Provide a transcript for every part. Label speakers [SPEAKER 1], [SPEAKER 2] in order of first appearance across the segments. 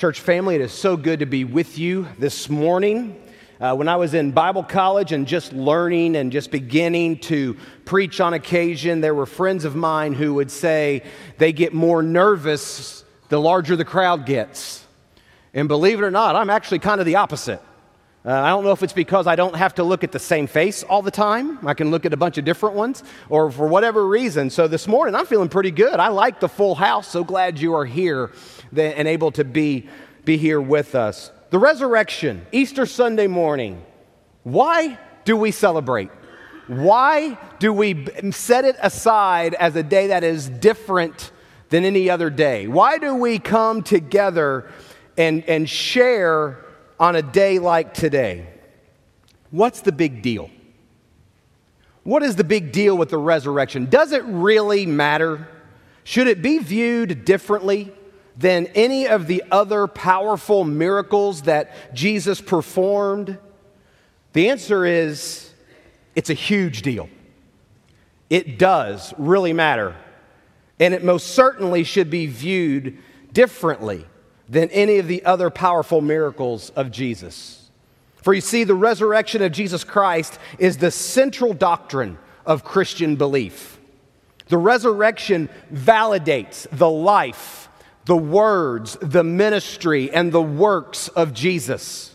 [SPEAKER 1] Church family, it is so good to be with you this morning. Uh, when I was in Bible college and just learning and just beginning to preach on occasion, there were friends of mine who would say they get more nervous the larger the crowd gets. And believe it or not, I'm actually kind of the opposite. Uh, I don't know if it's because I don't have to look at the same face all the time. I can look at a bunch of different ones, or for whatever reason. So this morning, I'm feeling pretty good. I like the full house. So glad you are here and able to be, be here with us. The resurrection, Easter Sunday morning. Why do we celebrate? Why do we set it aside as a day that is different than any other day? Why do we come together and, and share on a day like today? What's the big deal? What is the big deal with the resurrection? Does it really matter? Should it be viewed differently? Than any of the other powerful miracles that Jesus performed? The answer is it's a huge deal. It does really matter. And it most certainly should be viewed differently than any of the other powerful miracles of Jesus. For you see, the resurrection of Jesus Christ is the central doctrine of Christian belief. The resurrection validates the life the words, the ministry, and the works of Jesus.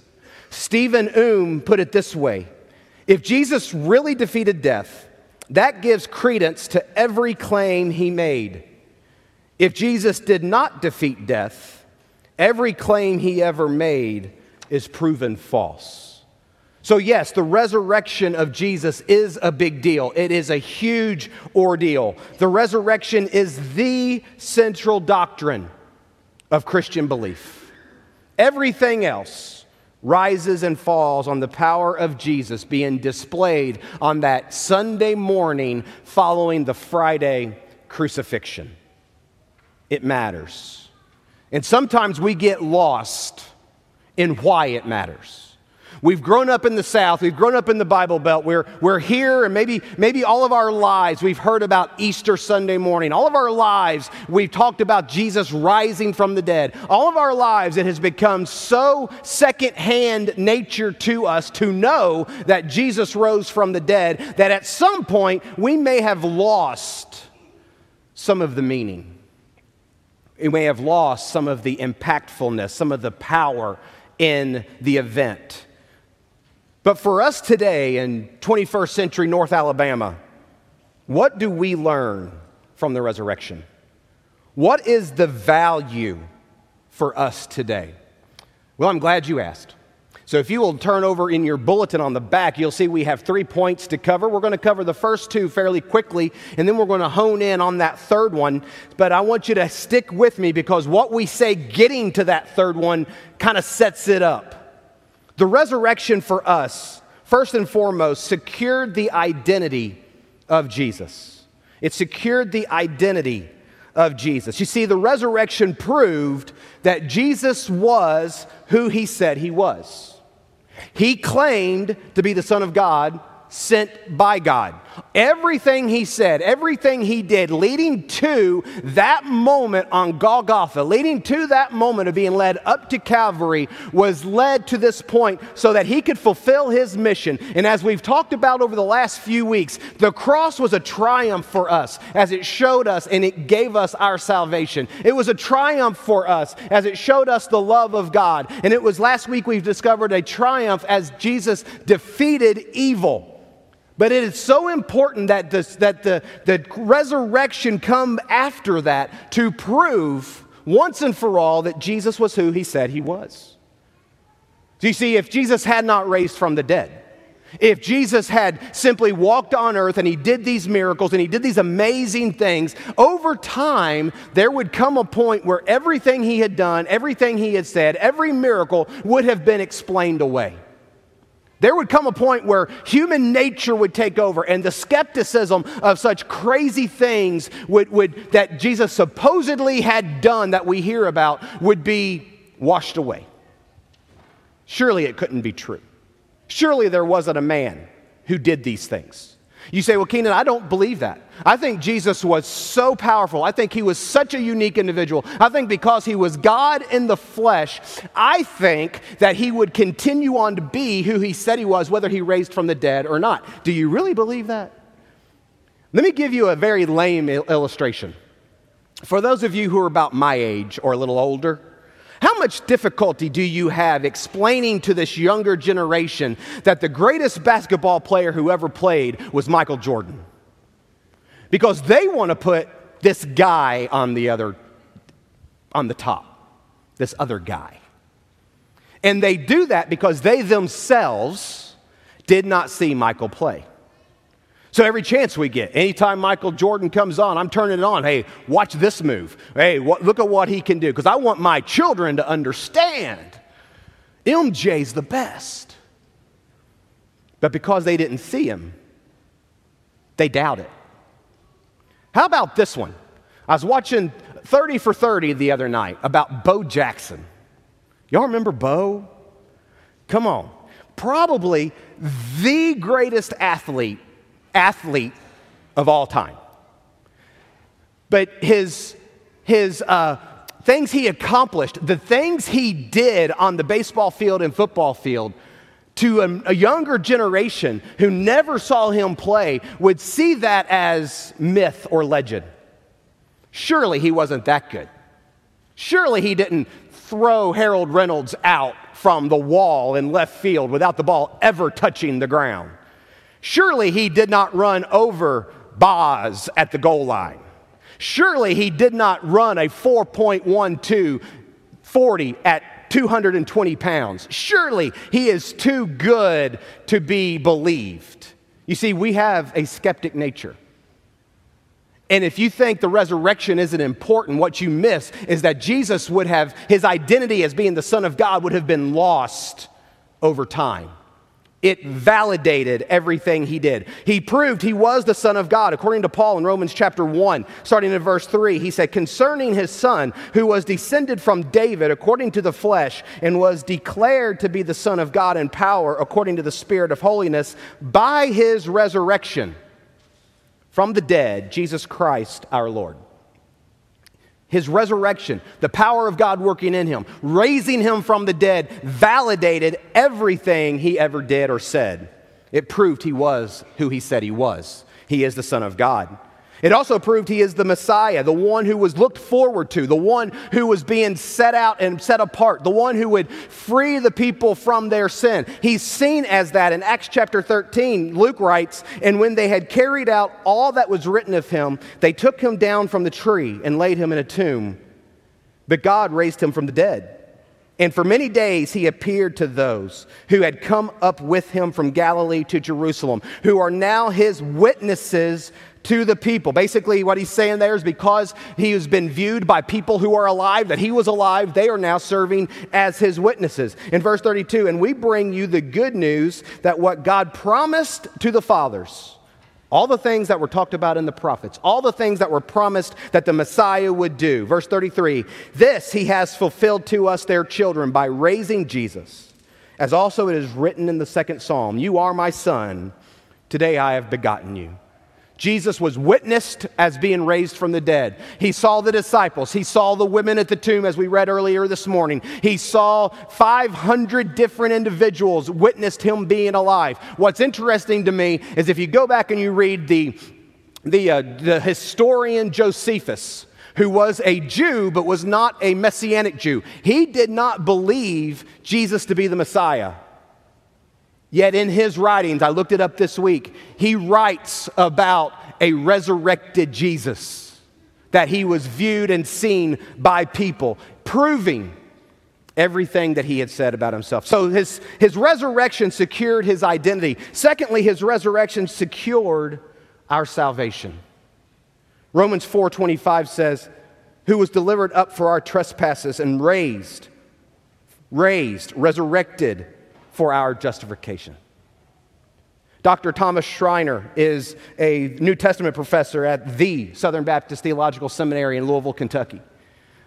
[SPEAKER 1] Stephen Oom put it this way If Jesus really defeated death, that gives credence to every claim he made. If Jesus did not defeat death, every claim he ever made is proven false. So, yes, the resurrection of Jesus is a big deal. It is a huge ordeal. The resurrection is the central doctrine of Christian belief. Everything else rises and falls on the power of Jesus being displayed on that Sunday morning following the Friday crucifixion. It matters. And sometimes we get lost in why it matters. We've grown up in the South, we've grown up in the Bible Belt. We're, we're here, and maybe, maybe all of our lives we've heard about Easter Sunday morning. All of our lives we've talked about Jesus rising from the dead. All of our lives it has become so secondhand nature to us to know that Jesus rose from the dead that at some point we may have lost some of the meaning. We may have lost some of the impactfulness, some of the power in the event. But for us today in 21st century North Alabama, what do we learn from the resurrection? What is the value for us today? Well, I'm glad you asked. So, if you will turn over in your bulletin on the back, you'll see we have three points to cover. We're going to cover the first two fairly quickly, and then we're going to hone in on that third one. But I want you to stick with me because what we say getting to that third one kind of sets it up. The resurrection for us, first and foremost, secured the identity of Jesus. It secured the identity of Jesus. You see, the resurrection proved that Jesus was who he said he was. He claimed to be the Son of God sent by God. Everything he said, everything he did, leading to that moment on Golgotha, leading to that moment of being led up to Calvary, was led to this point so that he could fulfill his mission. And as we've talked about over the last few weeks, the cross was a triumph for us as it showed us and it gave us our salvation. It was a triumph for us as it showed us the love of God. And it was last week we've discovered a triumph as Jesus defeated evil. But it is so important that, this, that the, the resurrection come after that to prove once and for all that Jesus was who he said he was. Do you see, if Jesus had not raised from the dead, if Jesus had simply walked on earth and he did these miracles and he did these amazing things, over time, there would come a point where everything he had done, everything he had said, every miracle would have been explained away. There would come a point where human nature would take over and the skepticism of such crazy things would, would, that Jesus supposedly had done that we hear about would be washed away. Surely it couldn't be true. Surely there wasn't a man who did these things. You say, well, Keenan, I don't believe that. I think Jesus was so powerful. I think he was such a unique individual. I think because he was God in the flesh, I think that he would continue on to be who he said he was, whether he raised from the dead or not. Do you really believe that? Let me give you a very lame illustration. For those of you who are about my age or a little older, how much difficulty do you have explaining to this younger generation that the greatest basketball player who ever played was Michael Jordan? Because they want to put this guy on the other on the top, this other guy. And they do that because they themselves did not see Michael play. So every chance we get, anytime Michael Jordan comes on, I'm turning it on. Hey, watch this move. Hey, look at what he can do. Because I want my children to understand MJ's the best. But because they didn't see him, they doubt it. How about this one? I was watching 30 for 30 the other night about Bo Jackson. Y'all remember Bo? Come on. Probably the greatest athlete athlete of all time. But his, his uh, things he accomplished, the things he did on the baseball field and football field, to a, a, younger generation who never saw him play would see that as myth or legend. Surely he wasn't that good. Surely he didn't throw Harold Reynolds out from the wall in left field without the ball ever touching the ground. Surely he did not run over Boz at the goal line. Surely he did not run a 4.12 40 at 220 pounds. Surely he is too good to be believed. You see, we have a skeptic nature. And if you think the resurrection isn't important, what you miss is that Jesus would have, his identity as being the Son of God would have been lost over time. It validated everything he did. He proved he was the Son of God. According to Paul in Romans chapter 1, starting in verse 3, he said, Concerning his Son, who was descended from David according to the flesh, and was declared to be the Son of God in power according to the Spirit of holiness, by his resurrection from the dead, Jesus Christ our Lord his resurrection, the power of God working in him, raising him from the dead, validated everything he ever did or said. It proved he was who he said he was. He is the Son of God. It also proved he is the Messiah, the one who was looked forward to, the one who was being set out and set apart, the one who would free the people from their sin. He's seen as that in Acts chapter 13. Luke writes, And when they had carried out all that was written of him, they took him down from the tree and laid him in a tomb. But God raised him from the dead. And for many days he appeared to those who had come up with him from Galilee to Jerusalem, who are now his witnesses to the people. Basically, what he's saying there is because he has been viewed by people who are alive, that he was alive, they are now serving as his witnesses. In verse 32, and we bring you the good news that what God promised to the fathers, all the things that were talked about in the prophets, all the things that were promised that the Messiah would do. Verse 33 This he has fulfilled to us, their children, by raising Jesus. As also it is written in the second psalm You are my son, today I have begotten you. Jesus was witnessed as being raised from the dead. He saw the disciples. He saw the women at the tomb, as we read earlier this morning. He saw 500 different individuals witnessed him being alive. What's interesting to me is if you go back and you read the, the, uh, the historian Josephus, who was a Jew but was not a messianic Jew, he did not believe Jesus to be the Messiah. Yet in his writings, I looked it up this week, he writes about a resurrected Jesus, that he was viewed and seen by people, proving everything that he had said about himself. So his, his resurrection secured his identity. Secondly, his resurrection secured our salvation. Romans 4:25 says, "Who was delivered up for our trespasses and raised, raised, resurrected for our justification. Dr. Thomas Schreiner is a New Testament professor at the Southern Baptist Theological Seminary in Louisville, Kentucky.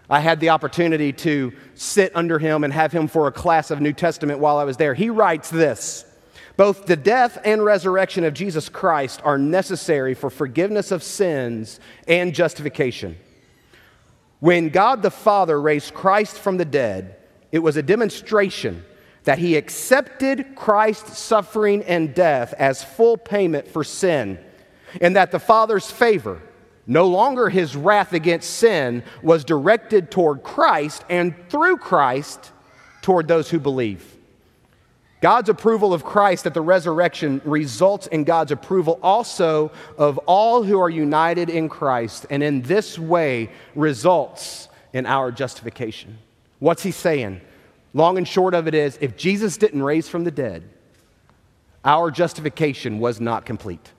[SPEAKER 1] I had the opportunity to sit under him and have him for a class of New Testament while I was there. He writes this Both the death and resurrection of Jesus Christ are necessary for forgiveness of sins and justification. When God the Father raised Christ from the dead, it was a demonstration that he accepted Christ's suffering and death as full payment for sin, and that the Father's favor, no longer his wrath against sin, was directed toward Christ and through Christ toward those who believe. God's approval of Christ at the resurrection results in God's approval also of all who are united in Christ, and in this way results in our justification. What's he saying? Long and short of it is if Jesus didn't raise from the dead, our justification was not complete.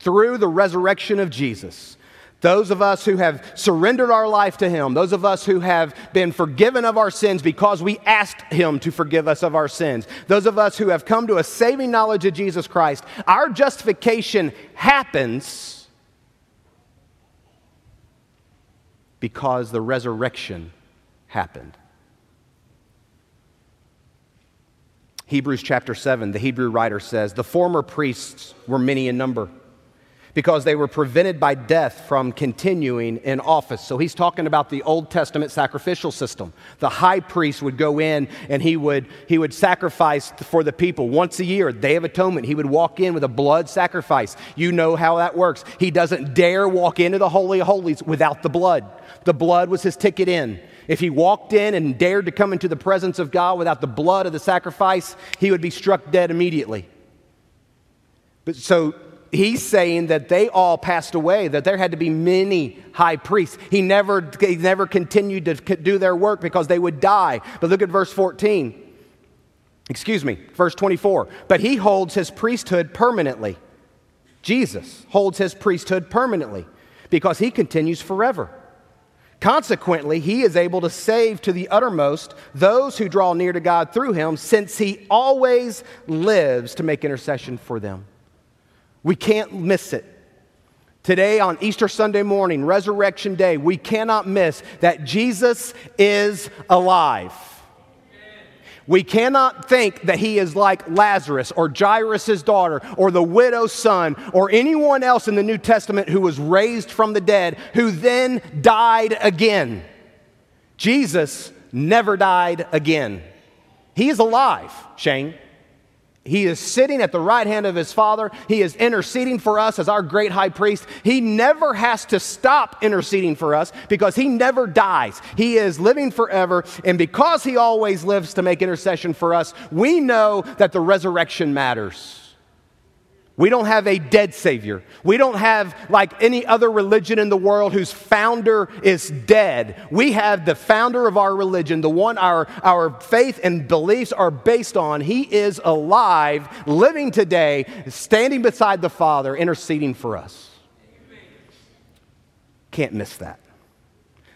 [SPEAKER 1] Through the resurrection of Jesus, those of us who have surrendered our life to Him, those of us who have been forgiven of our sins because we asked Him to forgive us of our sins, those of us who have come to a saving knowledge of Jesus Christ, our justification happens because the resurrection happened. Hebrews chapter 7, the Hebrew writer says, The former priests were many in number because they were prevented by death from continuing in office. So he's talking about the Old Testament sacrificial system. The high priest would go in and he would, he would sacrifice for the people once a year, Day of Atonement. He would walk in with a blood sacrifice. You know how that works. He doesn't dare walk into the Holy of Holies without the blood. The blood was his ticket in. If he walked in and dared to come into the presence of God without the blood of the sacrifice, he would be struck dead immediately. But so he's saying that they all passed away, that there had to be many high priests. He never, he never continued to do their work because they would die. But look at verse 14. Excuse me, verse 24. But he holds his priesthood permanently. Jesus holds his priesthood permanently because he continues forever. Consequently, he is able to save to the uttermost those who draw near to God through him, since he always lives to make intercession for them. We can't miss it. Today, on Easter Sunday morning, Resurrection Day, we cannot miss that Jesus is alive. We cannot think that he is like Lazarus or Jairus' daughter or the widow's son or anyone else in the New Testament who was raised from the dead who then died again. Jesus never died again. He is alive, Shane. He is sitting at the right hand of his Father. He is interceding for us as our great high priest. He never has to stop interceding for us because he never dies. He is living forever. And because he always lives to make intercession for us, we know that the resurrection matters. We don't have a dead Savior. We don't have like any other religion in the world whose founder is dead. We have the founder of our religion, the one our, our faith and beliefs are based on. He is alive, living today, standing beside the Father, interceding for us. Can't miss that.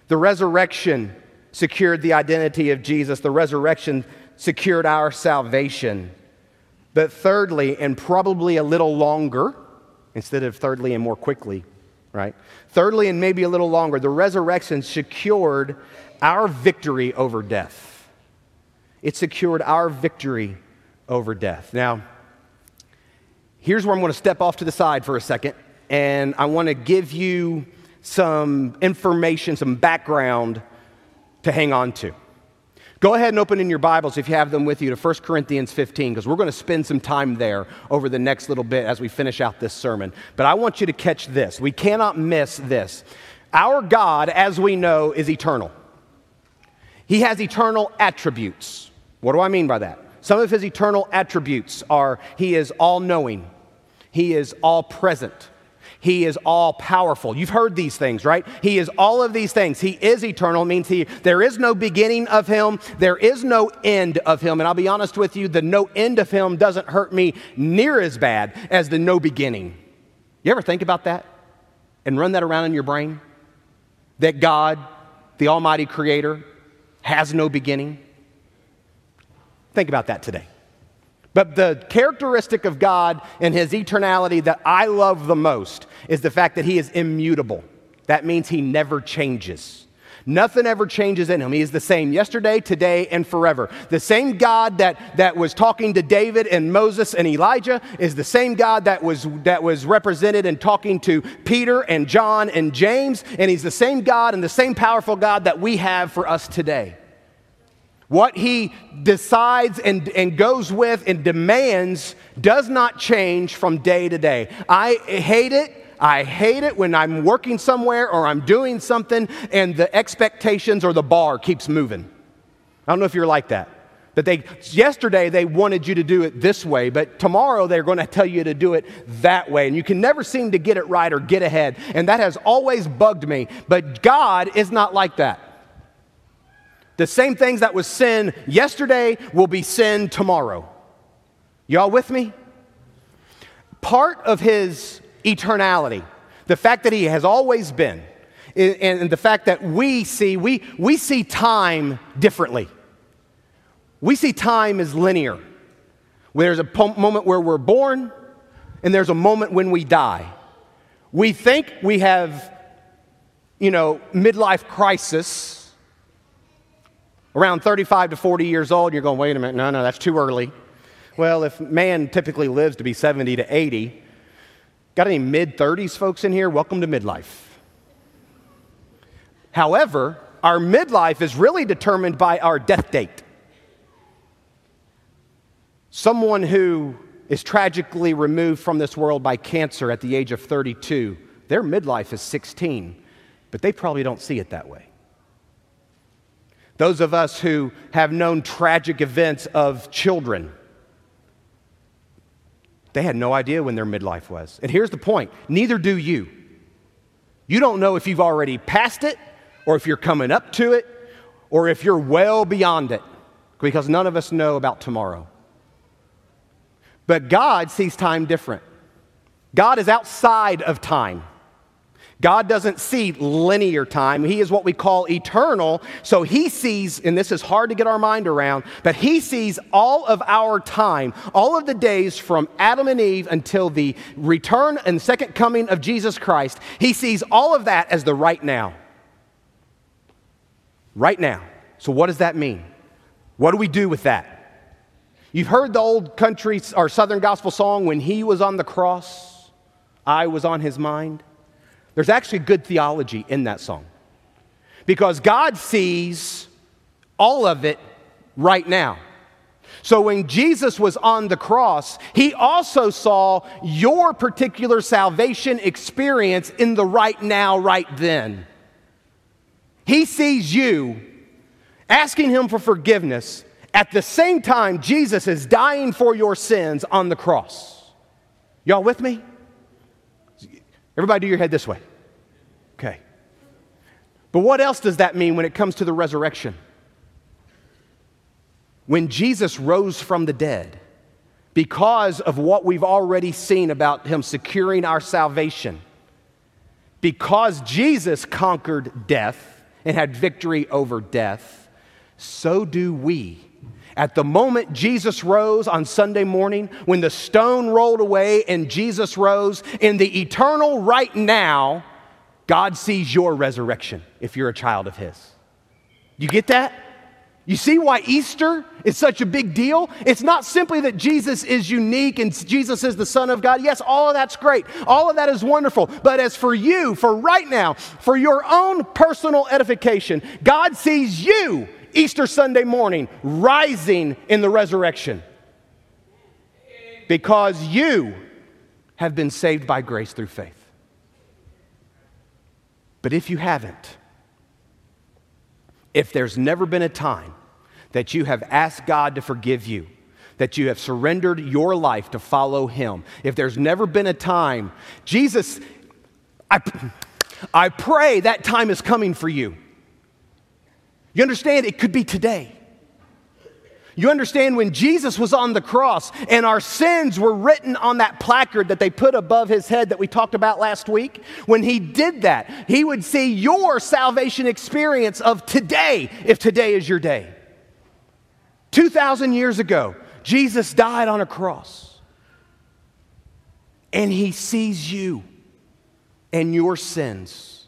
[SPEAKER 1] The resurrection secured the identity of Jesus, the resurrection secured our salvation. But thirdly, and probably a little longer, instead of thirdly and more quickly, right? Thirdly, and maybe a little longer, the resurrection secured our victory over death. It secured our victory over death. Now, here's where I'm going to step off to the side for a second, and I want to give you some information, some background to hang on to. Go ahead and open in your Bibles, if you have them with you, to 1 Corinthians 15, because we're going to spend some time there over the next little bit as we finish out this sermon. But I want you to catch this. We cannot miss this. Our God, as we know, is eternal, He has eternal attributes. What do I mean by that? Some of His eternal attributes are He is all knowing, He is all present, he is all powerful. You've heard these things, right? He is all of these things. He is eternal, means he, there is no beginning of him, there is no end of him. And I'll be honest with you, the no end of him doesn't hurt me near as bad as the no beginning. You ever think about that and run that around in your brain? That God, the Almighty Creator, has no beginning? Think about that today. But the characteristic of God and his eternality that I love the most is the fact that he is immutable. That means he never changes. Nothing ever changes in him. He is the same yesterday, today, and forever. The same God that, that was talking to David and Moses and Elijah is the same God that was, that was represented in talking to Peter and John and James. And he's the same God and the same powerful God that we have for us today. What he decides and, and goes with and demands does not change from day to day. I hate it. I hate it when I'm working somewhere or I'm doing something and the expectations or the bar keeps moving. I don't know if you're like that. That they yesterday they wanted you to do it this way, but tomorrow they're going to tell you to do it that way. And you can never seem to get it right or get ahead. And that has always bugged me. But God is not like that. The same things that was sin yesterday will be sin tomorrow. Y'all with me? Part of his eternality, the fact that he has always been, and the fact that we see, we, we see time differently. We see time as linear. There's a moment where we're born, and there's a moment when we die. We think we have, you know, midlife crisis around 35 to 40 years old, you're going, wait a minute, no, no, that's too early. Well, if man typically lives to be 70 to 80, got any mid 30s folks in here? Welcome to midlife. However, our midlife is really determined by our death date. Someone who is tragically removed from this world by cancer at the age of 32, their midlife is 16, but they probably don't see it that way. Those of us who have known tragic events of children, they had no idea when their midlife was. And here's the point neither do you. You don't know if you've already passed it, or if you're coming up to it, or if you're well beyond it, because none of us know about tomorrow. But God sees time different. God is outside of time. God doesn't see linear time. He is what we call eternal. So he sees, and this is hard to get our mind around, but he sees all of our time, all of the days from Adam and Eve until the return and second coming of Jesus Christ. He sees all of that as the right now. Right now. So what does that mean? What do we do with that? You've heard the old country or southern gospel song, When He Was on the Cross, I was on His mind. There's actually good theology in that song because God sees all of it right now. So when Jesus was on the cross, he also saw your particular salvation experience in the right now, right then. He sees you asking him for forgiveness at the same time Jesus is dying for your sins on the cross. Y'all with me? Everybody, do your head this way. Okay. But what else does that mean when it comes to the resurrection? When Jesus rose from the dead, because of what we've already seen about him securing our salvation, because Jesus conquered death and had victory over death, so do we at the moment Jesus rose on Sunday morning, when the stone rolled away and Jesus rose, in the eternal right now, God sees your resurrection if you're a child of His. You get that? You see why Easter is such a big deal? It's not simply that Jesus is unique and Jesus is the Son of God. Yes, all of that's great. All of that is wonderful. But as for you, for right now, for your own personal edification, God sees you Easter Sunday morning, rising in the resurrection. Because you have been saved by grace through faith. But if you haven't, if there's never been a time that you have asked God to forgive you, that you have surrendered your life to follow Him, if there's never been a time, Jesus, I, I pray that time is coming for you. You understand? It could be today. You understand when Jesus was on the cross and our sins were written on that placard that they put above his head that we talked about last week? When he did that, he would see your salvation experience of today, if today is your day. 2,000 years ago, Jesus died on a cross and he sees you and your sins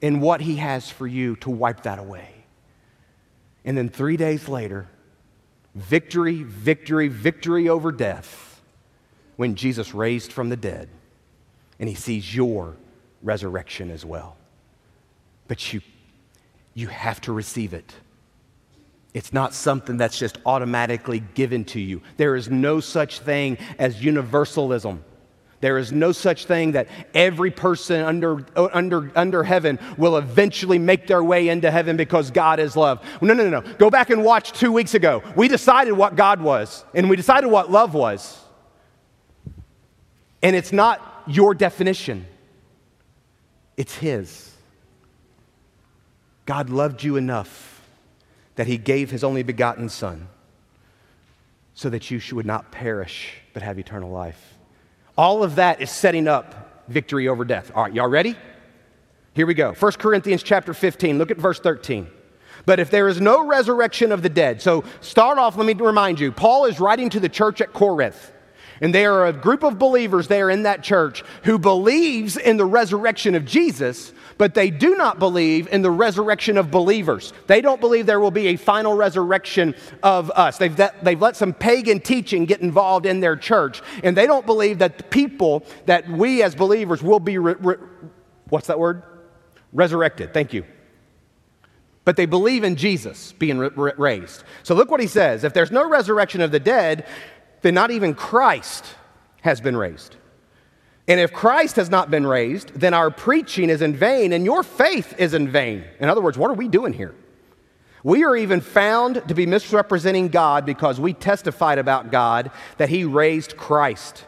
[SPEAKER 1] and what he has for you to wipe that away. And then three days later, victory, victory, victory over death when Jesus raised from the dead and he sees your resurrection as well. But you, you have to receive it. It's not something that's just automatically given to you. There is no such thing as universalism. There is no such thing that every person under, under, under heaven will eventually make their way into heaven because God is love. No, no, no, no. Go back and watch two weeks ago. We decided what God was, and we decided what love was. And it's not your definition, it's His. God loved you enough that He gave His only begotten Son so that you should not perish but have eternal life. All of that is setting up victory over death. All right, y'all ready? Here we go. 1 Corinthians chapter 15. Look at verse 13. But if there is no resurrection of the dead, so start off, let me remind you, Paul is writing to the church at Corinth. And they are a group of believers there in that church who believes in the resurrection of Jesus, but they do not believe in the resurrection of believers. They don't believe there will be a final resurrection of us. They've, they've let some pagan teaching get involved in their church, and they don't believe that the people, that we as believers will be, re, re, what's that word? Resurrected. Thank you. But they believe in Jesus being raised. So look what he says. If there's no resurrection of the dead, then not even Christ has been raised. And if Christ has not been raised, then our preaching is in vain and your faith is in vain. In other words, what are we doing here? We are even found to be misrepresenting God because we testified about God that He raised Christ,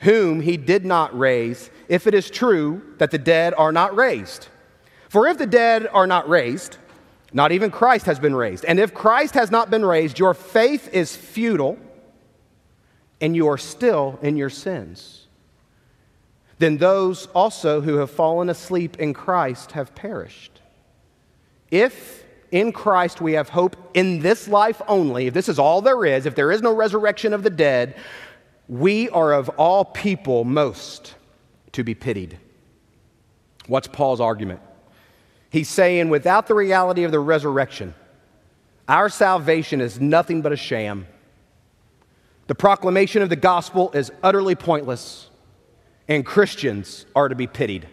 [SPEAKER 1] whom He did not raise, if it is true that the dead are not raised. For if the dead are not raised, not even Christ has been raised. And if Christ has not been raised, your faith is futile and you are still in your sins. Then those also who have fallen asleep in Christ have perished. If in Christ we have hope in this life only, if this is all there is, if there is no resurrection of the dead, we are of all people most to be pitied. What's Paul's argument? He's saying, without the reality of the resurrection, our salvation is nothing but a sham. The proclamation of the gospel is utterly pointless, and Christians are to be pitied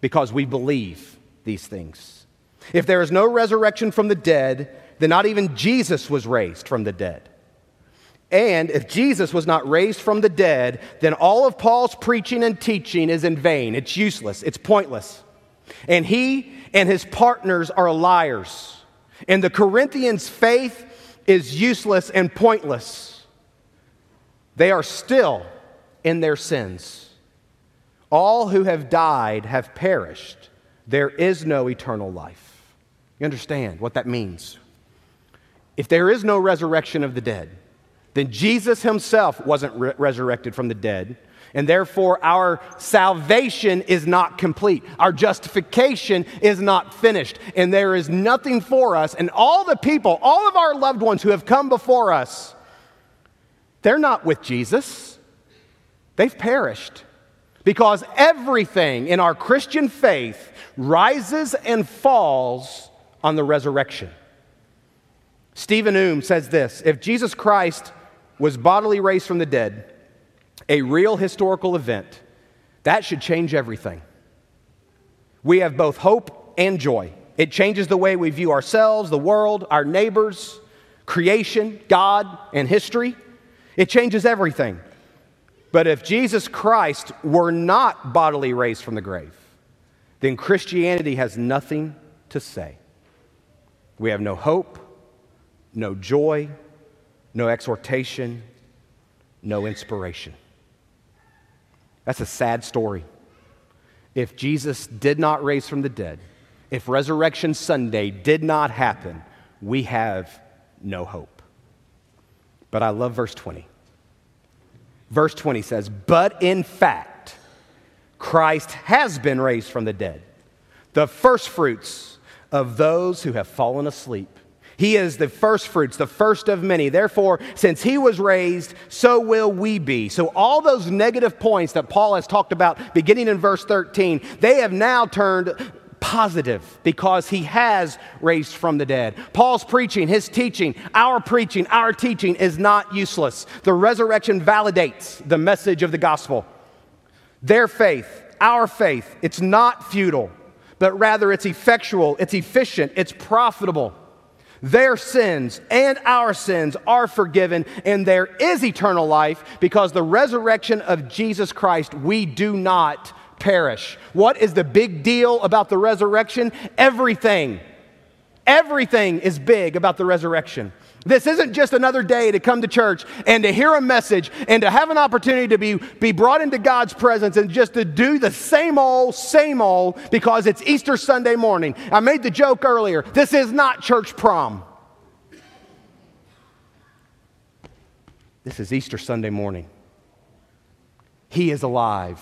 [SPEAKER 1] because we believe these things. If there is no resurrection from the dead, then not even Jesus was raised from the dead. And if Jesus was not raised from the dead, then all of Paul's preaching and teaching is in vain. It's useless, it's pointless. And he and his partners are liars. And the Corinthians' faith is useless and pointless. They are still in their sins. All who have died have perished. There is no eternal life. You understand what that means? If there is no resurrection of the dead, then Jesus himself wasn't re- resurrected from the dead, and therefore our salvation is not complete. Our justification is not finished, and there is nothing for us. And all the people, all of our loved ones who have come before us, they're not with Jesus, they've perished. Because everything in our Christian faith rises and falls on the resurrection. Stephen Oom says this If Jesus Christ was bodily raised from the dead, a real historical event, that should change everything. We have both hope and joy. It changes the way we view ourselves, the world, our neighbors, creation, God, and history. It changes everything. But if Jesus Christ were not bodily raised from the grave, then Christianity has nothing to say. We have no hope, no joy, no exhortation, no inspiration. That's a sad story. If Jesus did not raise from the dead, if Resurrection Sunday did not happen, we have no hope. But I love verse 20. Verse 20 says, But in fact, Christ has been raised from the dead, the firstfruits of those who have fallen asleep. He is the firstfruits, the first of many. Therefore, since he was raised, so will we be. So, all those negative points that Paul has talked about beginning in verse 13, they have now turned positive because he has raised from the dead. Paul's preaching, his teaching, our preaching, our teaching is not useless. The resurrection validates the message of the gospel. Their faith, our faith, it's not futile, but rather it's effectual, it's efficient, it's profitable. Their sins and our sins are forgiven, and there is eternal life because the resurrection of Jesus Christ, we do not perish. What is the big deal about the resurrection? Everything. Everything is big about the resurrection. This isn't just another day to come to church and to hear a message and to have an opportunity to be, be brought into God's presence and just to do the same old, same old because it's Easter Sunday morning. I made the joke earlier. This is not church prom. This is Easter Sunday morning. He is alive.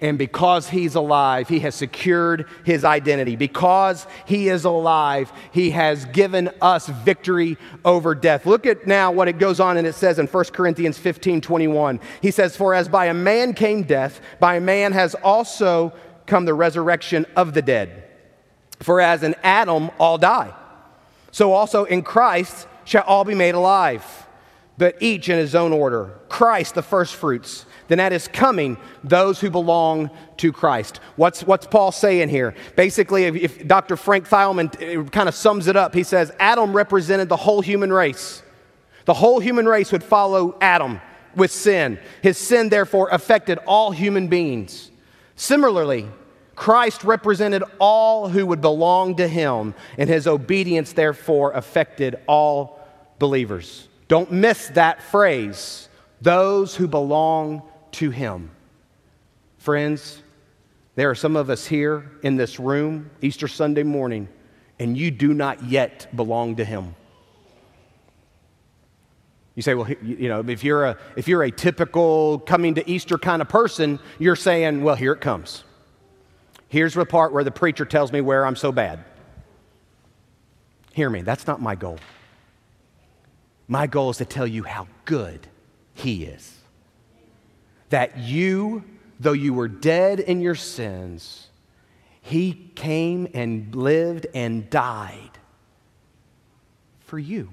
[SPEAKER 1] And because he's alive, he has secured his identity. Because he is alive, he has given us victory over death. Look at now what it goes on and it says in 1 Corinthians 15 21. He says, For as by a man came death, by a man has also come the resurrection of the dead. For as in Adam all die, so also in Christ shall all be made alive, but each in his own order. Christ the firstfruits then at his coming, those who belong to Christ. What's, what's Paul saying here? Basically, if, if Dr. Frank Thielman uh, kind of sums it up, he says Adam represented the whole human race. The whole human race would follow Adam with sin. His sin, therefore, affected all human beings. Similarly, Christ represented all who would belong to him, and his obedience, therefore, affected all believers. Don't miss that phrase those who belong to Him. Friends, there are some of us here in this room, Easter Sunday morning, and you do not yet belong to Him. You say, well, you know, if you're a, if you're a typical coming to Easter kind of person, you're saying, well, here it comes. Here's the part where the preacher tells me where I'm so bad. Hear me, that's not my goal. My goal is to tell you how good He is that you, though you were dead in your sins, He came and lived and died for you.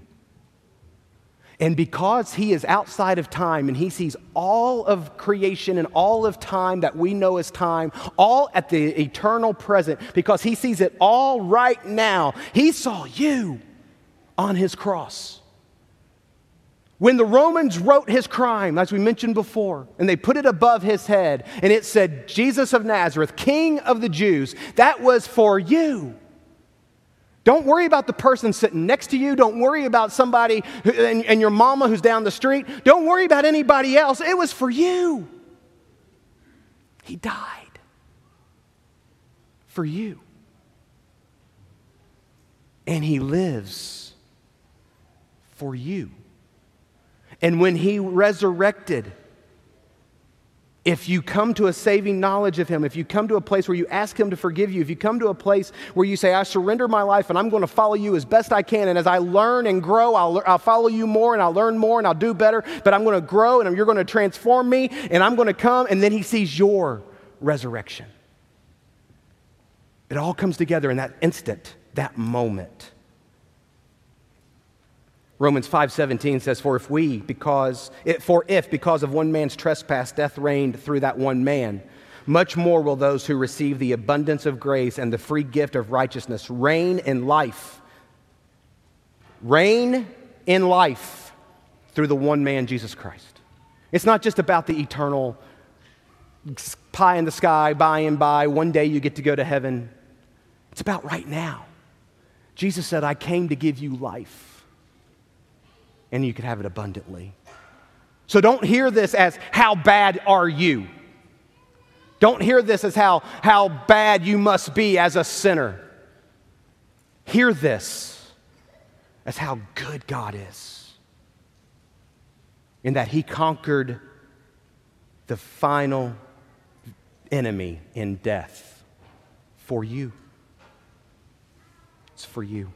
[SPEAKER 1] And because he is outside of time and he sees all of creation and all of time that we know as time, all at the eternal present, because he sees it all right now, he saw you on his cross. When the Romans wrote his crime, as we mentioned before, and they put it above his head, and it said, Jesus of Nazareth, King of the Jews, that was for you. Don't worry about the person sitting next to you. Don't worry about somebody and, and your mama who's down the street. Don't worry about anybody else. It was for you. He died for you. And he lives for you. And when he resurrected, if you come to a saving knowledge of Him, if you come to a place where you ask Him to forgive you, if you come to a place where you say, I surrender my life and I'm going to follow you as best I can, and as I learn and grow, I'll, I'll follow you more and I'll learn more and I'll do better, but I'm going to grow and you're going to transform me and I'm going to come, and then He sees your resurrection. It all comes together in that instant, that moment. Romans 5:17 says for if we because for if because of one man's trespass death reigned through that one man much more will those who receive the abundance of grace and the free gift of righteousness reign in life reign in life through the one man Jesus Christ. It's not just about the eternal pie in the sky by and by one day you get to go to heaven. It's about right now. Jesus said I came to give you life and you could have it abundantly. So don't hear this as how bad are you? Don't hear this as how, how bad you must be as a sinner. Hear this as how good God is, in that He conquered the final enemy in death for you. It's for you.